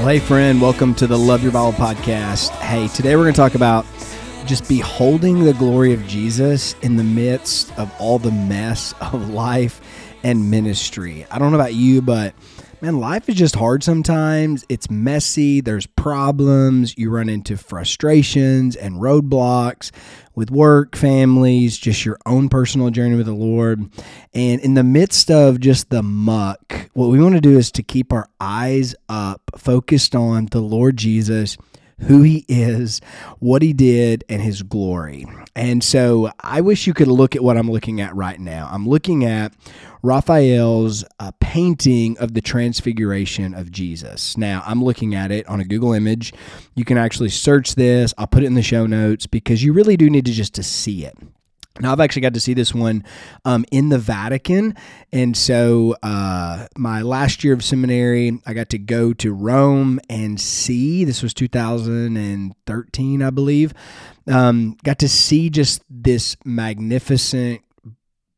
Well, hey, friend, welcome to the Love Your Bible podcast. Hey, today we're going to talk about just beholding the glory of Jesus in the midst of all the mess of life and ministry. I don't know about you, but man, life is just hard sometimes. It's messy, there's problems, you run into frustrations and roadblocks with work, families, just your own personal journey with the Lord. And in the midst of just the muck, what we want to do is to keep our eyes up, focused on the Lord Jesus who he is, what he did, and his glory. And so I wish you could look at what I'm looking at right now. I'm looking at Raphael's uh, painting of the transfiguration of Jesus. Now, I'm looking at it on a Google image. You can actually search this. I'll put it in the show notes because you really do need to just to see it. Now I've actually got to see this one um, in the Vatican, and so uh, my last year of seminary, I got to go to Rome and see. This was 2013, I believe. Um, got to see just this magnificent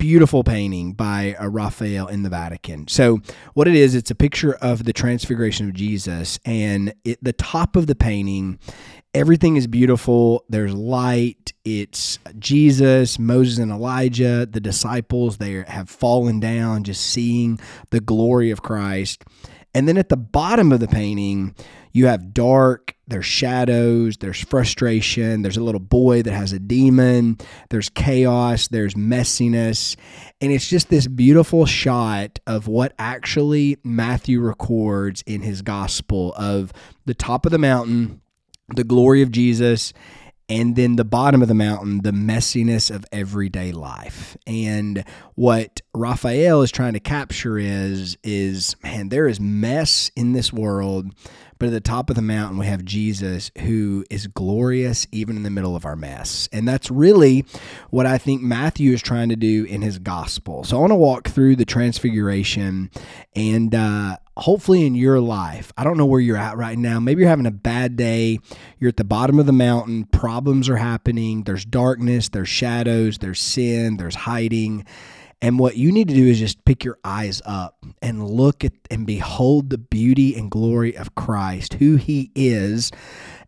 beautiful painting by Raphael in the Vatican. So, what it is, it's a picture of the transfiguration of Jesus, and it, the top of the painting everything is beautiful. There's light. It's Jesus, Moses, and Elijah, the disciples. They have fallen down, just seeing the glory of Christ. And then at the bottom of the painting, you have dark, there's shadows, there's frustration, there's a little boy that has a demon, there's chaos, there's messiness. And it's just this beautiful shot of what actually Matthew records in his gospel of the top of the mountain the glory of Jesus, and then the bottom of the mountain, the messiness of everyday life. And what Raphael is trying to capture is is man, there is mess in this world, but at the top of the mountain we have Jesus who is glorious even in the middle of our mess. And that's really what I think Matthew is trying to do in his gospel. So I want to walk through the transfiguration and uh, hopefully in your life, I don't know where you're at right now. Maybe you're having a bad day. You're at the bottom of the mountain. Problems are happening. There's darkness, there's shadows, there's sin, there's hiding. And what you need to do is just pick your eyes up and look at and behold the beauty and glory of Christ, who he is.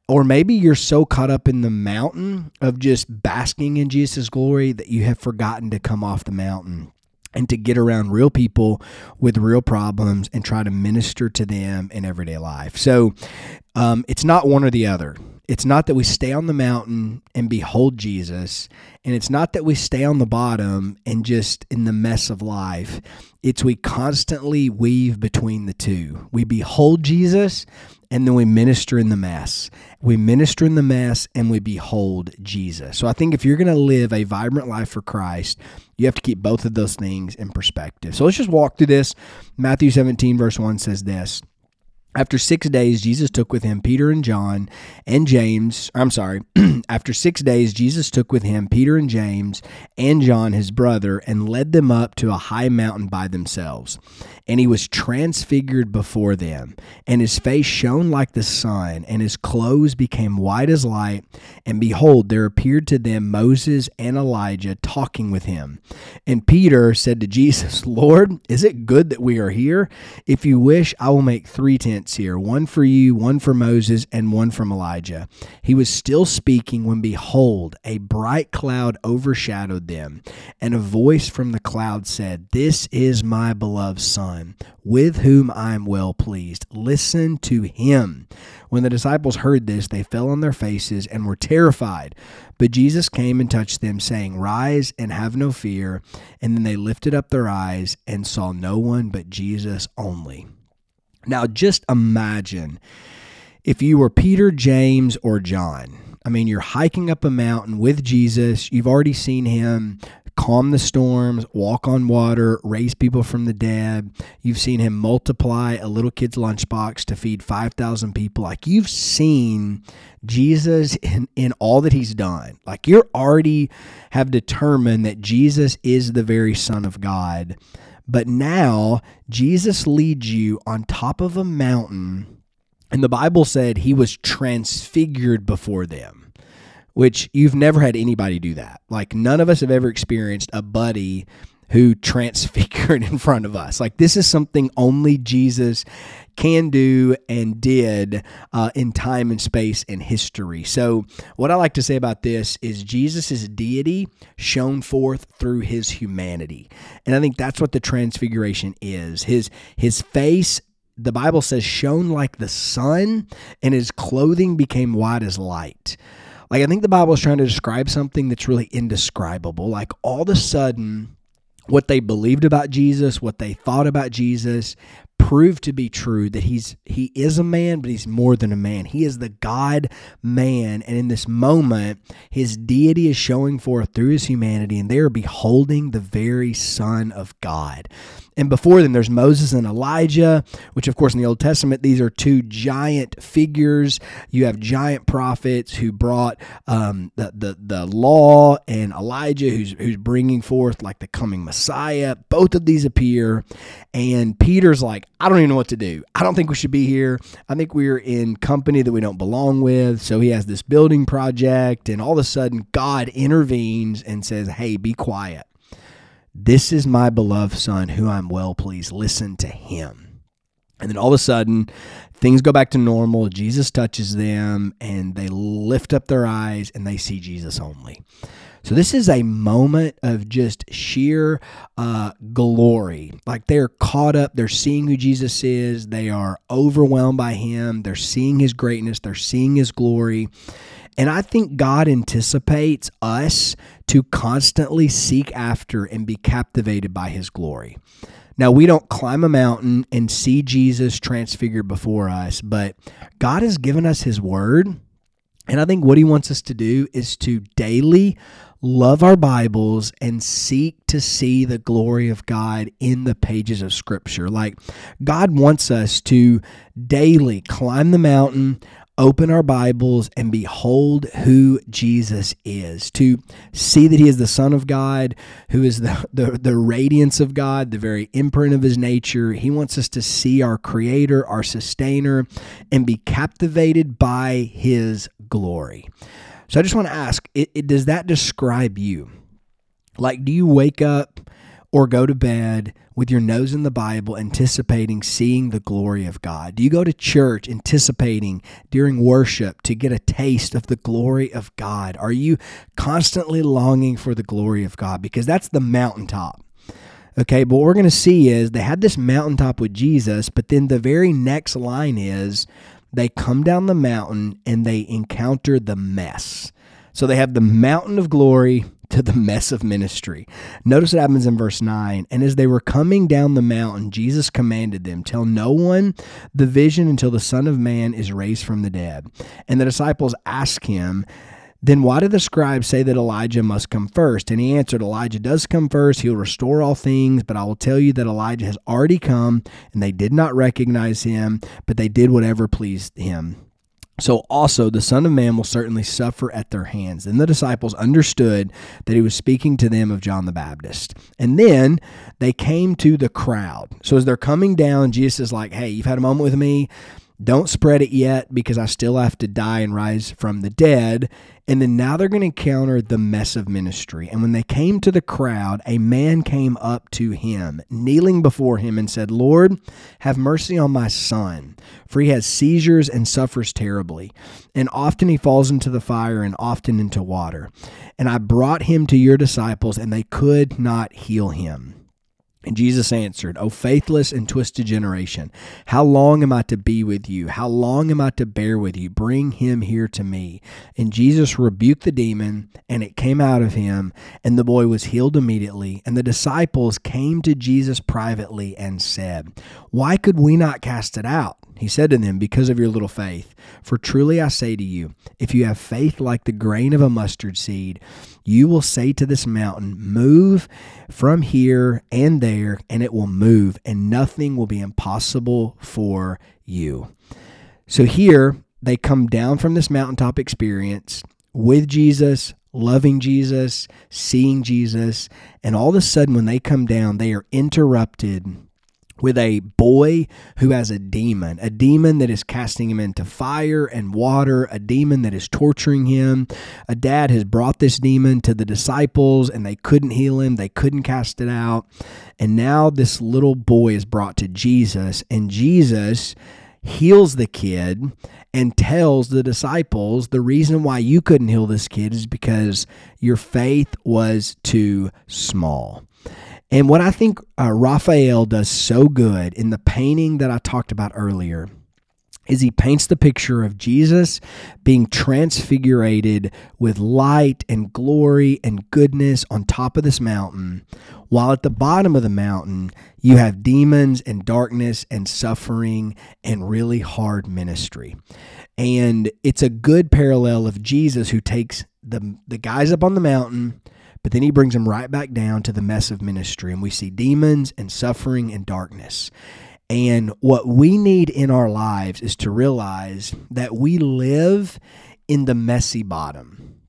Or maybe you're so caught up in the mountain of just basking in Jesus' glory that you have forgotten to come off the mountain and to get around real people with real problems and try to minister to them in everyday life. So um, it's not one or the other. It's not that we stay on the mountain and behold Jesus, and it's not that we stay on the bottom and just in the mess of life. It's we constantly weave between the two. We behold Jesus and then we minister in the mess. We minister in the mess and we behold Jesus. So I think if you're going to live a vibrant life for Christ, you have to keep both of those things in perspective. So let's just walk through this. Matthew 17, verse 1 says this. After six days, Jesus took with him Peter and John and James. I'm sorry. After six days, Jesus took with him Peter and James and John, his brother, and led them up to a high mountain by themselves and he was transfigured before them, and his face shone like the sun, and his clothes became white as light. And behold, there appeared to them Moses and Elijah talking with him. And Peter said to Jesus, Lord, is it good that we are here? If you wish, I will make three tents here one for you, one for Moses, and one from Elijah. He was still speaking when, behold, a bright cloud overshadowed them, and a voice from the cloud said, This is my beloved Son Son, with whom I am well pleased. Listen to him. When the disciples heard this, they fell on their faces and were terrified. But Jesus came and touched them, saying, Rise and have no fear. And then they lifted up their eyes and saw no one but Jesus only. Now, just imagine if you were Peter, James, or John. I mean, you're hiking up a mountain with Jesus. You've already seen him calm the storms, walk on water, raise people from the dead. You've seen him multiply a little kid's lunchbox to feed 5,000 people. Like you've seen Jesus in, in all that he's done. Like you're already have determined that Jesus is the very Son of God. But now Jesus leads you on top of a mountain. And the Bible said he was transfigured before them which you've never had anybody do that. Like none of us have ever experienced a buddy who transfigured in front of us. Like this is something only Jesus can do and did uh, in time and space and history. So, what I like to say about this is Jesus' deity shown forth through his humanity. And I think that's what the transfiguration is. His his face the Bible says shone like the sun and his clothing became white as light. Like I think the Bible is trying to describe something that's really indescribable. Like all of a sudden what they believed about Jesus, what they thought about Jesus, proved to be true that he's he is a man but he's more than a man he is the god man and in this moment his deity is showing forth through his humanity and they are beholding the very son of god and before them, there's Moses and Elijah, which, of course, in the Old Testament, these are two giant figures. You have giant prophets who brought um, the, the, the law, and Elijah, who's, who's bringing forth like the coming Messiah. Both of these appear. And Peter's like, I don't even know what to do. I don't think we should be here. I think we're in company that we don't belong with. So he has this building project, and all of a sudden, God intervenes and says, Hey, be quiet. This is my beloved son who I'm well pleased. Listen to him. And then all of a sudden, things go back to normal. Jesus touches them and they lift up their eyes and they see Jesus only. So this is a moment of just sheer uh, glory. Like they're caught up, they're seeing who Jesus is, they are overwhelmed by him, they're seeing his greatness, they're seeing his glory. And I think God anticipates us to constantly seek after and be captivated by his glory. Now, we don't climb a mountain and see Jesus transfigured before us, but God has given us his word. And I think what he wants us to do is to daily love our Bibles and seek to see the glory of God in the pages of Scripture. Like, God wants us to daily climb the mountain, open our Bibles and behold who Jesus is, to see that he is the Son of God, who is the, the, the radiance of God, the very imprint of his nature. He wants us to see our Creator, our Sustainer, and be captivated by his glory. So I just want to ask it, it, does that describe you? Like, do you wake up or go to bed with your nose in the Bible, anticipating seeing the glory of God? Do you go to church anticipating during worship to get a taste of the glory of God? Are you constantly longing for the glory of God? Because that's the mountaintop. Okay, but what we're going to see is they had this mountaintop with Jesus, but then the very next line is they come down the mountain and they encounter the mess. So they have the mountain of glory to the mess of ministry. Notice what happens in verse 9. And as they were coming down the mountain, Jesus commanded them, Tell no one the vision until the Son of Man is raised from the dead. And the disciples ask him, then why did the scribes say that Elijah must come first? And he answered, Elijah does come first. He'll restore all things. But I will tell you that Elijah has already come, and they did not recognize him, but they did whatever pleased him. So also the Son of Man will certainly suffer at their hands. And the disciples understood that he was speaking to them of John the Baptist. And then they came to the crowd. So as they're coming down, Jesus is like, Hey, you've had a moment with me. Don't spread it yet because I still have to die and rise from the dead. And then now they're going to encounter the mess of ministry. And when they came to the crowd, a man came up to him, kneeling before him, and said, Lord, have mercy on my son, for he has seizures and suffers terribly. And often he falls into the fire and often into water. And I brought him to your disciples, and they could not heal him. And Jesus answered, O faithless and twisted generation, how long am I to be with you? How long am I to bear with you? Bring him here to me. And Jesus rebuked the demon, and it came out of him, and the boy was healed immediately. And the disciples came to Jesus privately and said, Why could we not cast it out? He said to them, Because of your little faith. For truly I say to you, if you have faith like the grain of a mustard seed, you will say to this mountain, Move from here and there, and it will move, and nothing will be impossible for you. So here they come down from this mountaintop experience with Jesus, loving Jesus, seeing Jesus, and all of a sudden when they come down, they are interrupted with a boy who has a demon, a demon that is casting him into fire and water, a demon that is torturing him. A dad has brought this demon to the disciples and they couldn't heal him, they couldn't cast it out. And now this little boy is brought to Jesus, and Jesus heals the kid and tells the disciples the reason why you couldn't heal this kid is because your faith was too small. And what I think uh, Raphael does so good in the painting that I talked about earlier is he paints the picture of Jesus being transfigurated with light and glory and goodness on top of this mountain, while at the bottom of the mountain, you have demons and darkness and suffering and really hard ministry. And it's a good parallel of Jesus who takes the, the guys up on the mountain but then he brings them right back down to the mess of ministry, and we see demons and suffering and darkness. And what we need in our lives is to realize that we live in the messy bottom.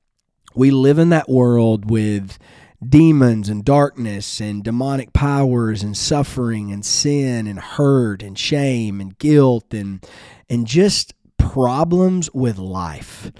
We live in that world with demons and darkness and demonic powers and suffering and sin and hurt and shame and guilt and and just problems with life.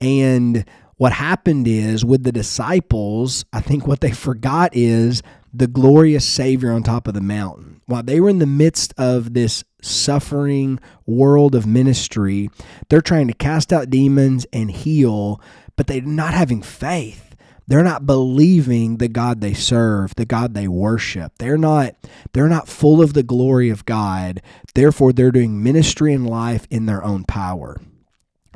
And what happened is with the disciples, I think what they forgot is the glorious Savior on top of the mountain. While they were in the midst of this suffering world of ministry, they're trying to cast out demons and heal, but they're not having faith. They're not believing the God they serve, the God they worship. They're not they're not full of the glory of God. Therefore, they're doing ministry and life in their own power.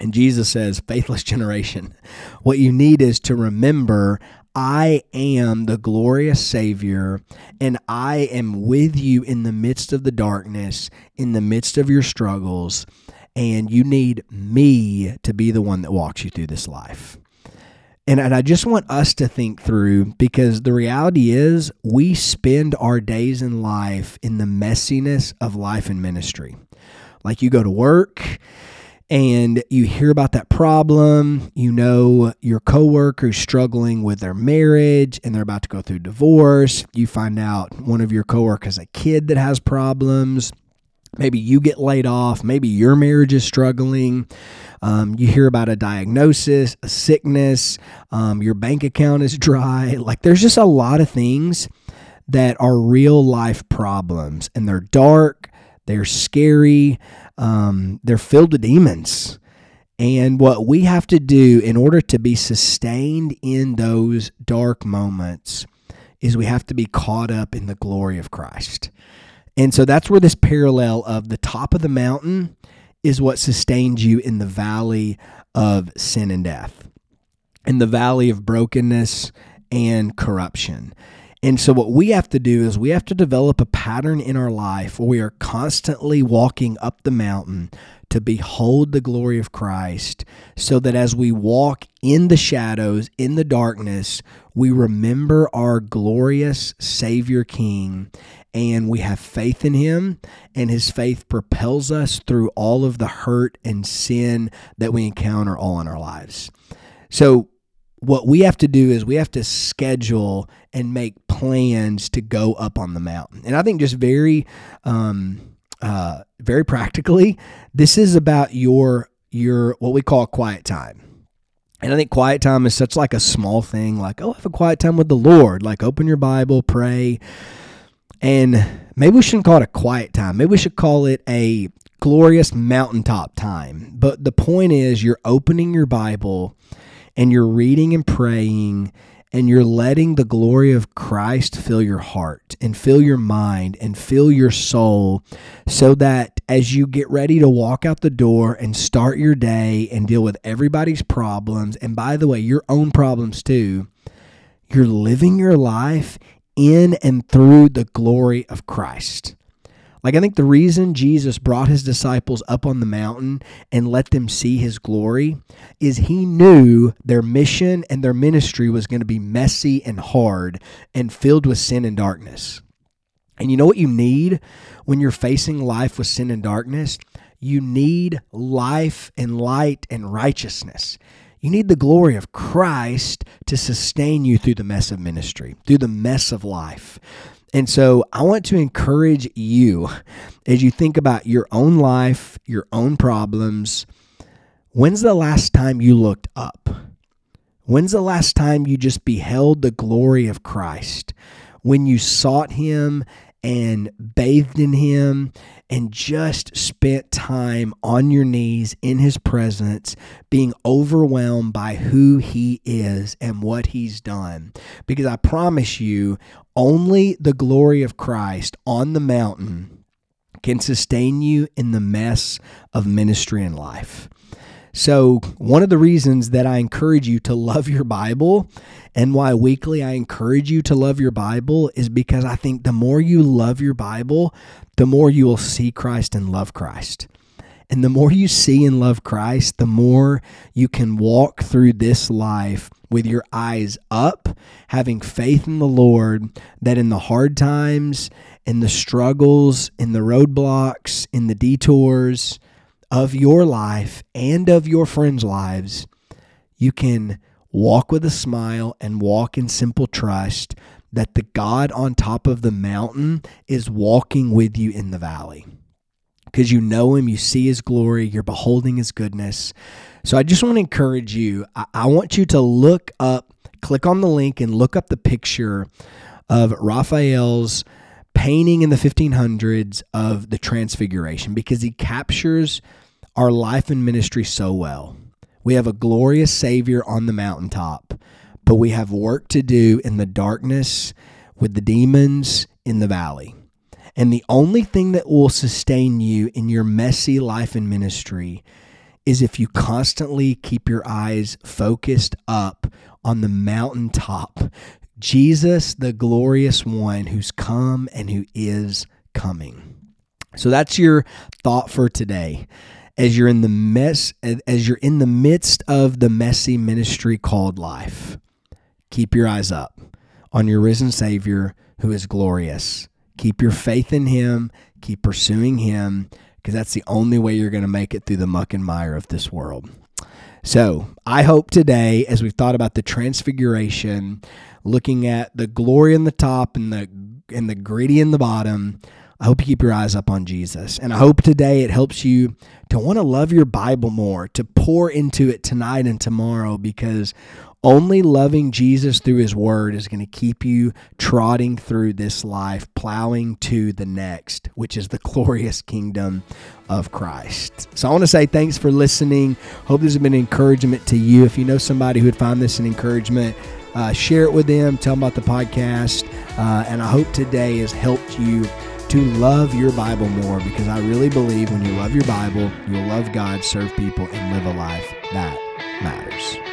And Jesus says, faithless generation, what you need is to remember I am the glorious Savior, and I am with you in the midst of the darkness, in the midst of your struggles, and you need me to be the one that walks you through this life. And, and I just want us to think through because the reality is we spend our days in life in the messiness of life and ministry. Like you go to work and you hear about that problem, you know your coworker is struggling with their marriage and they're about to go through divorce. You find out one of your coworkers a kid that has problems. Maybe you get laid off. Maybe your marriage is struggling. Um, you hear about a diagnosis, a sickness, um, your bank account is dry. Like there's just a lot of things that are real life problems and they're dark, they're scary, um, they're filled with demons. And what we have to do in order to be sustained in those dark moments is we have to be caught up in the glory of Christ. And so that's where this parallel of the top of the mountain is what sustains you in the valley of sin and death, in the valley of brokenness and corruption. And so, what we have to do is we have to develop a pattern in our life where we are constantly walking up the mountain to behold the glory of Christ, so that as we walk in the shadows, in the darkness, we remember our glorious Savior King and we have faith in him, and his faith propels us through all of the hurt and sin that we encounter all in our lives. So, what we have to do is we have to schedule and make plans to go up on the mountain. And I think just very, um, uh, very practically, this is about your your what we call quiet time. And I think quiet time is such like a small thing, like oh, have a quiet time with the Lord, like open your Bible, pray, and maybe we shouldn't call it a quiet time. Maybe we should call it a glorious mountaintop time. But the point is, you're opening your Bible and you're reading and praying and you're letting the glory of Christ fill your heart and fill your mind and fill your soul so that as you get ready to walk out the door and start your day and deal with everybody's problems, and by the way, your own problems too, you're living your life in and through the glory of Christ. Like, I think the reason Jesus brought his disciples up on the mountain and let them see his glory is he knew their mission and their ministry was going to be messy and hard and filled with sin and darkness. And you know what you need when you're facing life with sin and darkness? You need life and light and righteousness. You need the glory of Christ to sustain you through the mess of ministry, through the mess of life. And so I want to encourage you as you think about your own life, your own problems. When's the last time you looked up? When's the last time you just beheld the glory of Christ? When you sought Him and bathed in Him and just spent time on your knees in His presence, being overwhelmed by who He is and what He's done. Because I promise you, only the glory of Christ on the mountain can sustain you in the mess of ministry and life. So, one of the reasons that I encourage you to love your Bible and why weekly I encourage you to love your Bible is because I think the more you love your Bible, the more you will see Christ and love Christ. And the more you see and love Christ, the more you can walk through this life with your eyes up, having faith in the Lord that in the hard times, in the struggles, in the roadblocks, in the detours, of your life and of your friends' lives, you can walk with a smile and walk in simple trust that the God on top of the mountain is walking with you in the valley. Because you know him, you see his glory, you're beholding his goodness. So I just want to encourage you. I, I want you to look up, click on the link, and look up the picture of Raphael's painting in the 1500s of the Transfiguration because he captures our life and ministry so well. We have a glorious Savior on the mountaintop, but we have work to do in the darkness with the demons in the valley. And the only thing that will sustain you in your messy life and ministry is if you constantly keep your eyes focused up on the mountaintop. Jesus, the glorious one who's come and who is coming. So that's your thought for today as you're in the mess as you're in the midst of the messy ministry called life. Keep your eyes up on your risen Savior who is glorious. Keep your faith in him, keep pursuing him because that's the only way you're going to make it through the muck and mire of this world. So, I hope today as we've thought about the transfiguration, looking at the glory in the top and the and the gritty in the bottom, I hope you keep your eyes up on Jesus. And I hope today it helps you to want to love your Bible more, to pour into it tonight and tomorrow, because only loving Jesus through his word is going to keep you trotting through this life, plowing to the next, which is the glorious kingdom of Christ. So I want to say thanks for listening. Hope this has been an encouragement to you. If you know somebody who would find this an encouragement, uh, share it with them, tell them about the podcast. Uh, and I hope today has helped you to love your Bible more because I really believe when you love your Bible, you'll love God, serve people, and live a life that matters.